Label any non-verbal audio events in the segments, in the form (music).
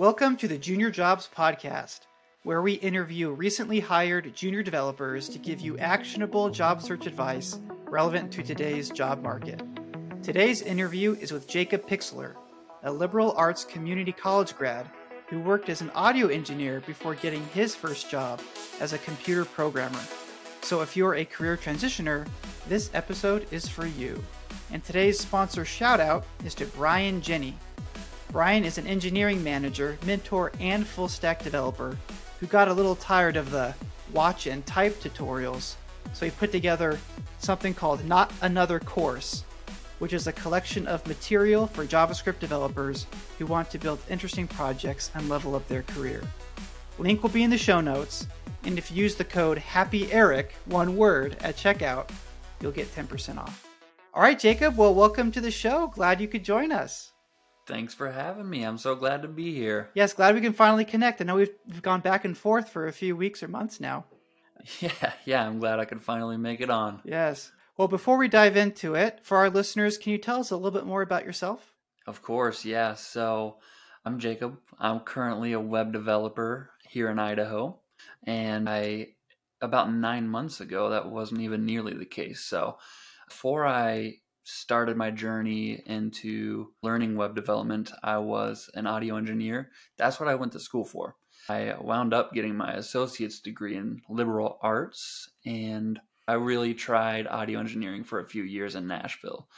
Welcome to the Junior Jobs Podcast, where we interview recently hired junior developers to give you actionable job search advice relevant to today's job market. Today's interview is with Jacob Pixler, a liberal arts community college grad who worked as an audio engineer before getting his first job as a computer programmer. So if you're a career transitioner, this episode is for you. And today's sponsor shout out is to Brian Jenney. Brian is an engineering manager, mentor, and full stack developer who got a little tired of the watch and type tutorials, so he put together something called Not Another Course, which is a collection of material for JavaScript developers who want to build interesting projects and level up their career. Link will be in the show notes, and if you use the code HAPPYERIK, one word, at checkout, you'll get 10% off. All right, Jacob, well, welcome to the show. Glad you could join us. Thanks for having me. I'm so glad to be here. Yes, glad we can finally connect. I know we've, we've gone back and forth for a few weeks or months now. (laughs) Yeah, yeah, I'm glad I could finally make it on. Yes. Well, before we dive into it, for our listeners, can you tell us a little bit more about yourself? Of course, yeah. So I'm Jacob. I'm currently a web developer here in Idaho. And I, about nine months ago, that wasn't even nearly the case. So before I started my journey into learning web development, I was an audio engineer. That's what I went to school for. I wound up getting my associate's degree in liberal arts, and I really tried audio engineering for a few years in Nashville.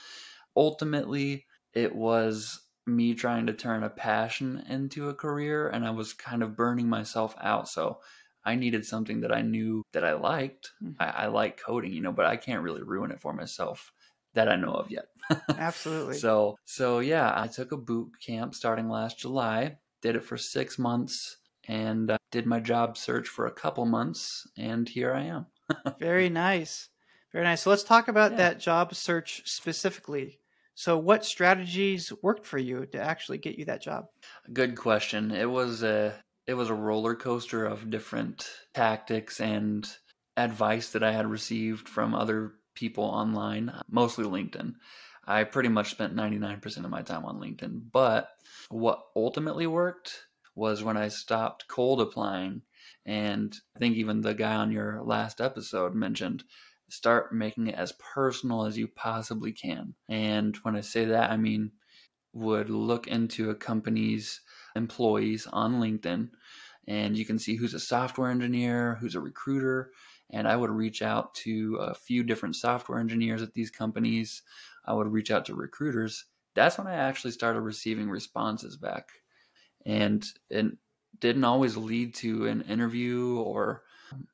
Ultimately, it was me trying to turn a passion into a career, and I was kind of burning myself out. So I needed something that I knew that I liked. Mm-hmm. I, I like coding, you know, but I can't really ruin it for myself that I know of yet. (laughs) Absolutely. So so yeah, I took a boot camp starting last July. Did it for six months and uh, did my job search for a couple months, and here I am. (laughs) Very nice. Very nice. So let's talk about yeah. that job search specifically. So, what strategies worked for you to actually get you that job? Good question. It was a it was a roller coaster of different tactics and advice that I had received from other people online, uh, mostly LinkedIn. I pretty much spent 99% of my time on LinkedIn. But what ultimately worked was when I stopped cold applying. And I think even the guy on your last episode mentioned start making it as personal as you possibly can. And when I say that, I mean, would look into a company's employees on LinkedIn and you can see who's a software engineer, who's a recruiter, and I would reach out to a few different software engineers at these companies. I would reach out to recruiters. That's when I actually started receiving responses back. And it didn't always lead to an interview or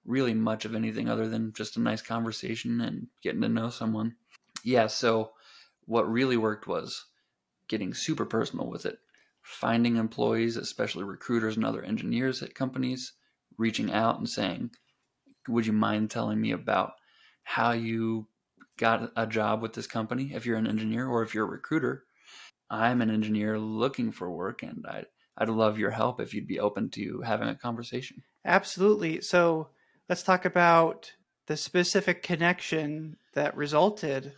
really much of anything other than just a nice conversation and getting to know someone. Yeah, so what really worked was getting super personal with it, finding employees, especially recruiters and other engineers at companies, reaching out and saying, would you mind telling me about how you got a job with this company if you're an engineer or if you're a recruiter? I'm an engineer looking for work and I I'd love your help if you'd be open to having a conversation. Absolutely. So let's talk about the specific connection that resulted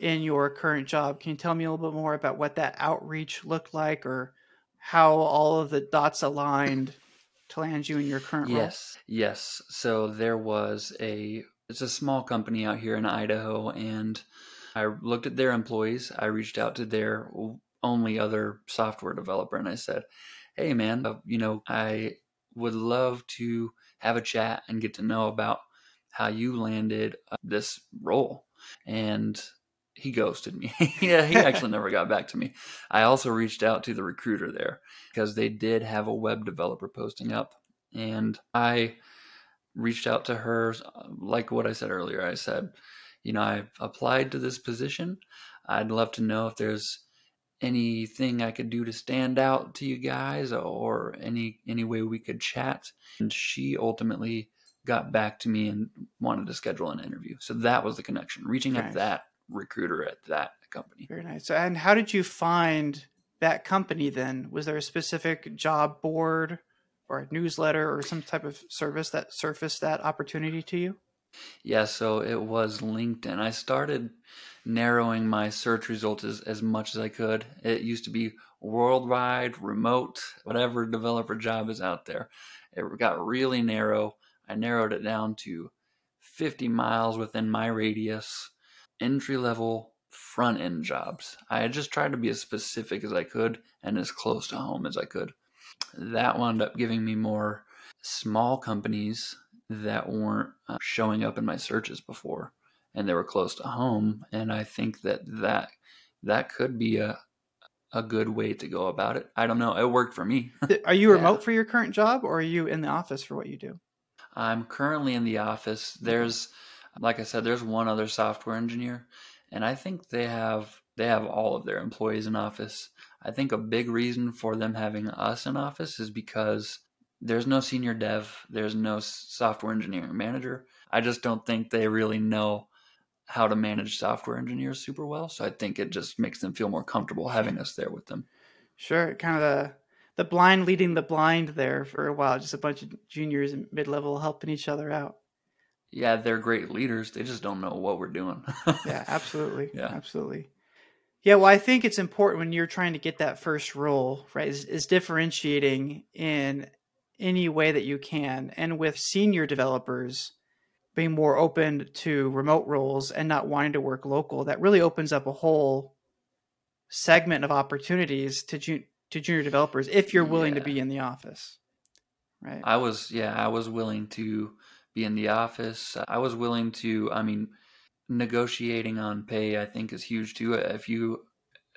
in your current job. Can you tell me a little bit more about what that outreach looked like or how all of the dots aligned to land you in your current role? Yes, yes. So there was a it's a small company out here in Idaho, and I looked at their employees. I reached out to their only other software developer, and I said, "Hey, man, uh, you know, I would love to have a chat and get to know about how you landed uh, this role." And he ghosted me. (laughs) yeah, he actually never got back to me. I also reached out to the recruiter there because they did have a web developer posting up, and I reached out to her like what I said earlier. I said, you know, I've applied to this position. I'd love to know if there's anything I could do to stand out to you guys or any any way we could chat. And she ultimately got back to me and wanted to schedule an interview. So that was the connection. Reaching nice. out that recruiter at that company. Very nice. And how did you find that company then? Was there a specific job board or a newsletter or some type of service that surfaced that opportunity to you? Yeah, so it was LinkedIn. I started narrowing my search results as, as much as I could. It used to be worldwide, remote, whatever developer job is out there. It got really narrow. I narrowed it down to 50 miles within my radius, entry level front end jobs. I just tried to be as specific as I could and as close to home as I could. That wound up giving me more small companies that weren't uh, showing up in my searches before and they were close to home and I think that that that could be a a good way to go about it. I don't know. It worked for me. (laughs) are you remote yeah. for your current job or are you in the office for what you do? I'm currently in the office. There's like I said there's one other software engineer and I think they have they have all of their employees in office. I think a big reason for them having us in office is because there's no senior dev, there's no software engineering manager. I just don't think they really know how to manage software engineers super well. So I think it just makes them feel more comfortable having us there with them. Sure, kind of the the blind leading the blind there for a while, just a bunch of juniors and mid level helping each other out. Yeah, they're great leaders. They just don't know what we're doing. yeah, (laughs) absolutely. Yeah, absolutely. Yeah, well, I think it's important when you're trying to get that first role, right? Is, is differentiating in any way that you can, and with senior developers being more open to remote roles and not wanting to work local, that really opens up a whole segment of opportunities to ju- to junior developers if you're willing yeah. to be in the office. Right. I was yeah, I was willing to be in the office. I was willing to I mean negotiating on pay I think is huge too. If you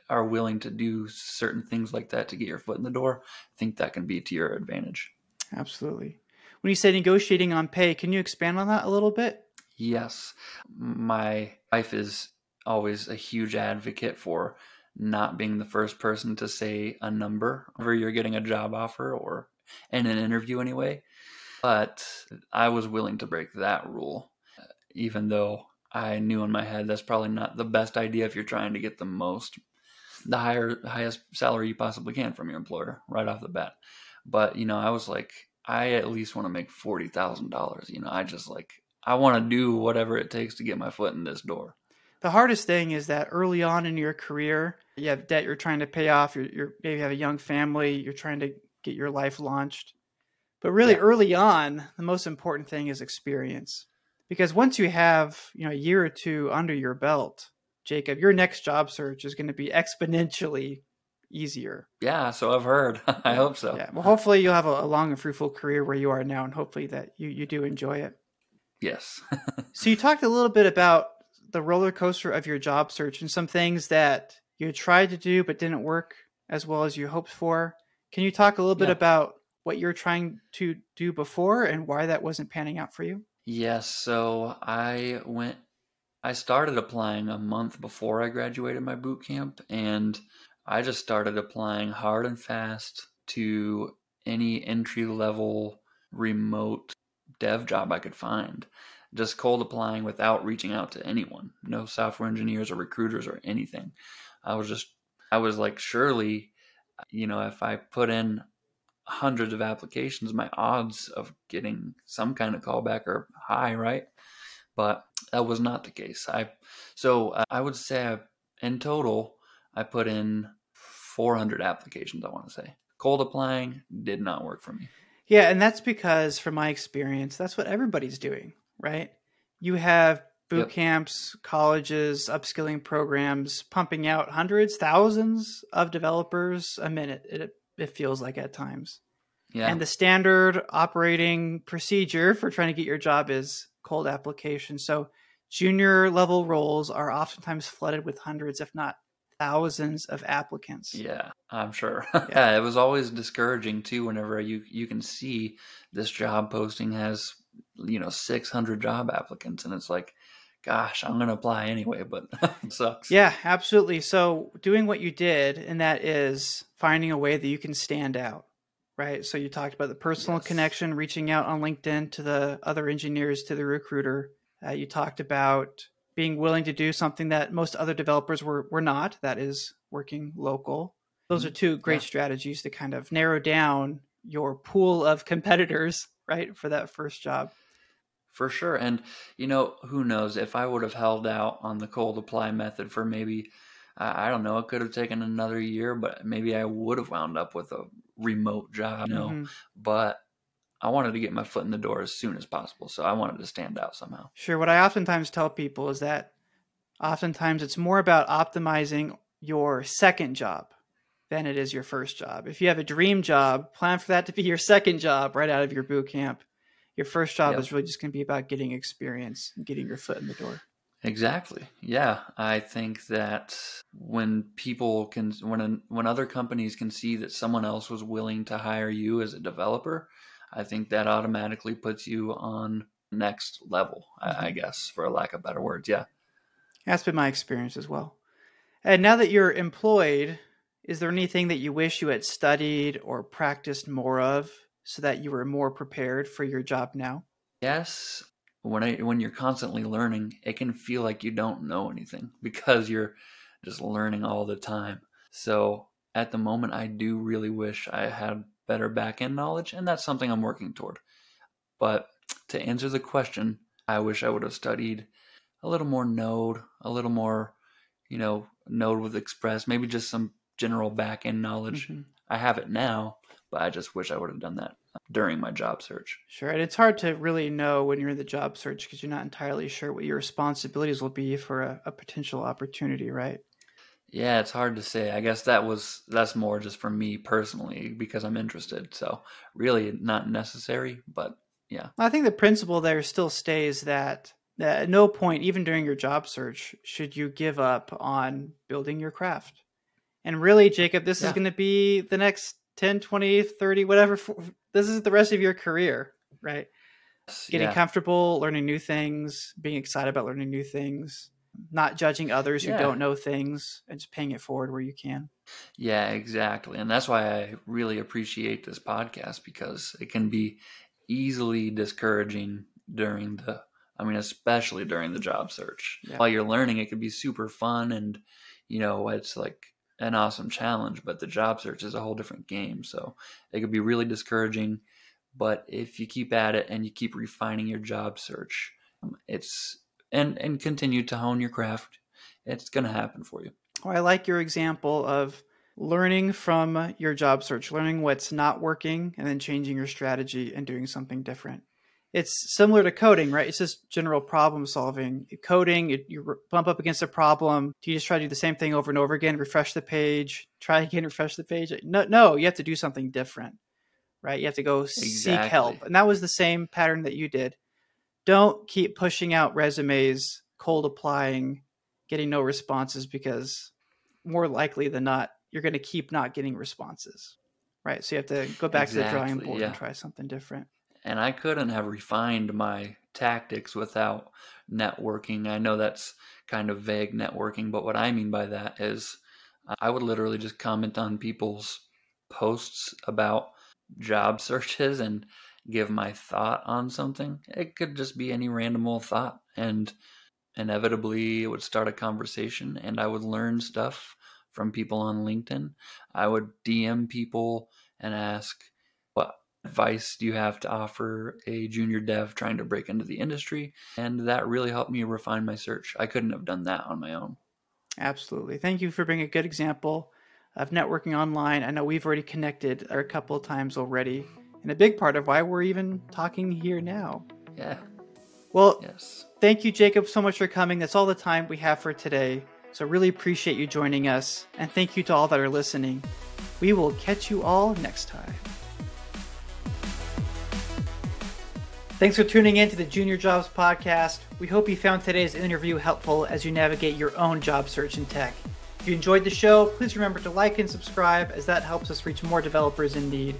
are willing to do certain things like that to get your foot in the door, I think that can be to your advantage. Absolutely. When you say negotiating on pay, can you expand on that a little bit? Yes. My wife is always a huge advocate for not being the first person to say a number whenever you're getting a job offer or in an interview anyway. But I was willing to break that rule, even though I knew in my head that's probably not the best idea if you're trying to get the most, the higher, highest salary you possibly can from your employer right off the bat. But, you know, I was like, I at least want to make $40,000. You know, I just like, I want to do whatever it takes to get my foot in this door. The hardest thing is that early on in your career, you have debt you're trying to pay off. You're, you're maybe have a young family. You're trying to get your life launched. But really, yeah. early on, the most important thing is experience. Because once you have, you know, a year or two under your belt, Jacob, your next job search is going to be exponentially easier. Yeah, so I've heard. (laughs) I hope so. Yeah. Well, hopefully you'll have a, a, long and fruitful career where you are now, and hopefully that you you do enjoy it. Yes. so you talked a little bit about the roller coaster of your job search and some things that you tried to do but didn't work as well as you hoped for. Can you talk a little bit yeah. about what you're trying to do before and why that wasn't panning out for you? Yes. So I went. I started applying a month before I graduated my boot camp, and I just started applying hard and fast to any entry level remote dev job I could find. Just cold applying without reaching out to anyone. No software engineers or recruiters or anything. I was just, I was like, surely, you know, if I put in hundreds of applications, my odds of getting some kind of callback are high, right? But that was not the case. I, so uh, I would say I, in total, I put in 400 applications, I want to say. Cold applying did not work for me. Yeah, and that's because, from my experience, that's what everybody's doing, right? You have boot yep. camps, colleges, upskilling programs pumping out hundreds, thousands of developers a minute. It, it feels like at times. Yeah. And the standard operating procedure for trying to get your job is cold application. So junior level roles are oftentimes flooded with hundreds, if not thousands of applicants. Yeah, I'm sure. (laughs) Yeah. yeah, it was always discouraging too whenever you you can see this job posting has you know 600 job applicants and it's like gosh, I'm going to apply anyway, but (laughs) it sucks. Yeah, absolutely. So, doing what you did and that is finding a way that you can stand out. Right. So you talked about the personal yes. connection, reaching out on LinkedIn to the other engineers, to the recruiter. Uh, you talked about being willing to do something that most other developers were, were not, that is working local. Those are mm-hmm. two great yeah. strategies to kind of narrow down your pool of competitors, (laughs) right, for that first job. For sure. And, you know, who knows if I would have held out on the cold apply method for maybe, I don't know, it could have taken another year, but maybe I would have wound up with a remote job, you know. Mm-hmm. But I wanted to get my foot in the door as soon as possible. So I wanted to stand out somehow. Sure. What I oftentimes tell people is that oftentimes it's more about optimizing your second job than it is your first job. If you have a dream job, plan for that to be your second job right out of your boot camp. Your first job yep. is really just going to be about getting experience and getting your foot in the door. Exactly. Yeah, I think that when people can when when other companies can see that someone else was willing to hire you as a developer, I think that automatically puts you on next level, mm-hmm. I, guess, for a lack of better words. Yeah. That's been my experience as well. And now that you're employed, is there anything that you wish you had studied or practiced more of so that you were more prepared for your job now? Yes. When I when you're constantly learning, it can feel like you don't know anything (laughs) because you're just learning all the time. So at the moment I do really wish I had better back end knowledge, and that's something I'm working toward. But to answer the question, I wish I would have studied a little more Node, a little more, you know, Node with Express, maybe just some general back end knowledge. Mm-hmm. I have it now, but I just wish I would have done that uh, during my job search. Sure. And it's hard to really know when you're in the job search because you're not entirely sure what your responsibilities will be for a, a potential opportunity, right? Yeah, it's hard to say. I guess that was that's more just for me personally because I'm interested. So really not necessary, but yeah. I think the principle there still stays that, that at no point, even during your job search, should you give up on building your craft. And really, Jacob, this yeah. is going to be the next 10, 20, 30, whatever. This is the rest of your career, right? Getting yeah. comfortable, learning new things, being excited about learning new things not judging others yeah. who don't know things and just paying it forward where you can. Yeah, exactly. And that's why I really appreciate this podcast because it can be easily discouraging during the I mean especially during the job search. Yeah. While you're learning it can be super fun and you know it's like an awesome challenge, but the job search is a whole different game. So it could be really discouraging, but if you keep at it and you keep refining your job search, um, it's and and continue to hone your craft, it's going to happen for you. Oh, I like your example of learning from your job search, learning what's not working, and then changing your strategy and doing something different. It's similar to coding, right? It's just general problem solving. Coding, you, you bump up against a problem. Do you just try to do the same thing over and over again? Refresh the page, try again, (laughs) refresh the page. No, no, you have to do something different, right? You have to go exactly. seek help, and that was the same pattern that you did don't keep pushing out resumes, cold applying, getting no responses because more likely than not, you're going to keep not getting responses. Right. So you have to go back exactly, to the drawing board yeah. and try something different. And I couldn't have refined my tactics without networking. I know that's kind of vague networking, but what I mean by that is uh, I would literally just comment on people's posts about job (laughs) searches and give my thought on something. It could just be any random old thought. And inevitably, it would start a conversation, and I would learn stuff from people on LinkedIn. I would DM people and ask, What advice do you have to offer a junior dev trying to break into the industry? And that really helped me refine my search. I couldn't have done that on my own. Absolutely. Thank you for being a good example of networking online. I know we've already connected a couple of times already and a big part of why we're even talking here now. Yeah. Well, yes. Thank you, Jacob, so much for coming. That's all the time we have for today. So, really appreciate you joining us. And thank you to all that are listening. We will catch you all next time. Thanks for tuning in to the Junior Jobs Podcast. We hope you found today's interview helpful as you navigate your own job search in tech. If you enjoyed the show, please remember to like and subscribe as that helps us reach more developers in need.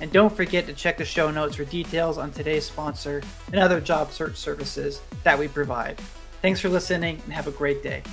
And don't forget to check the show notes for details on today's sponsor and other job search services that we provide. Thanks for listening and have a great day.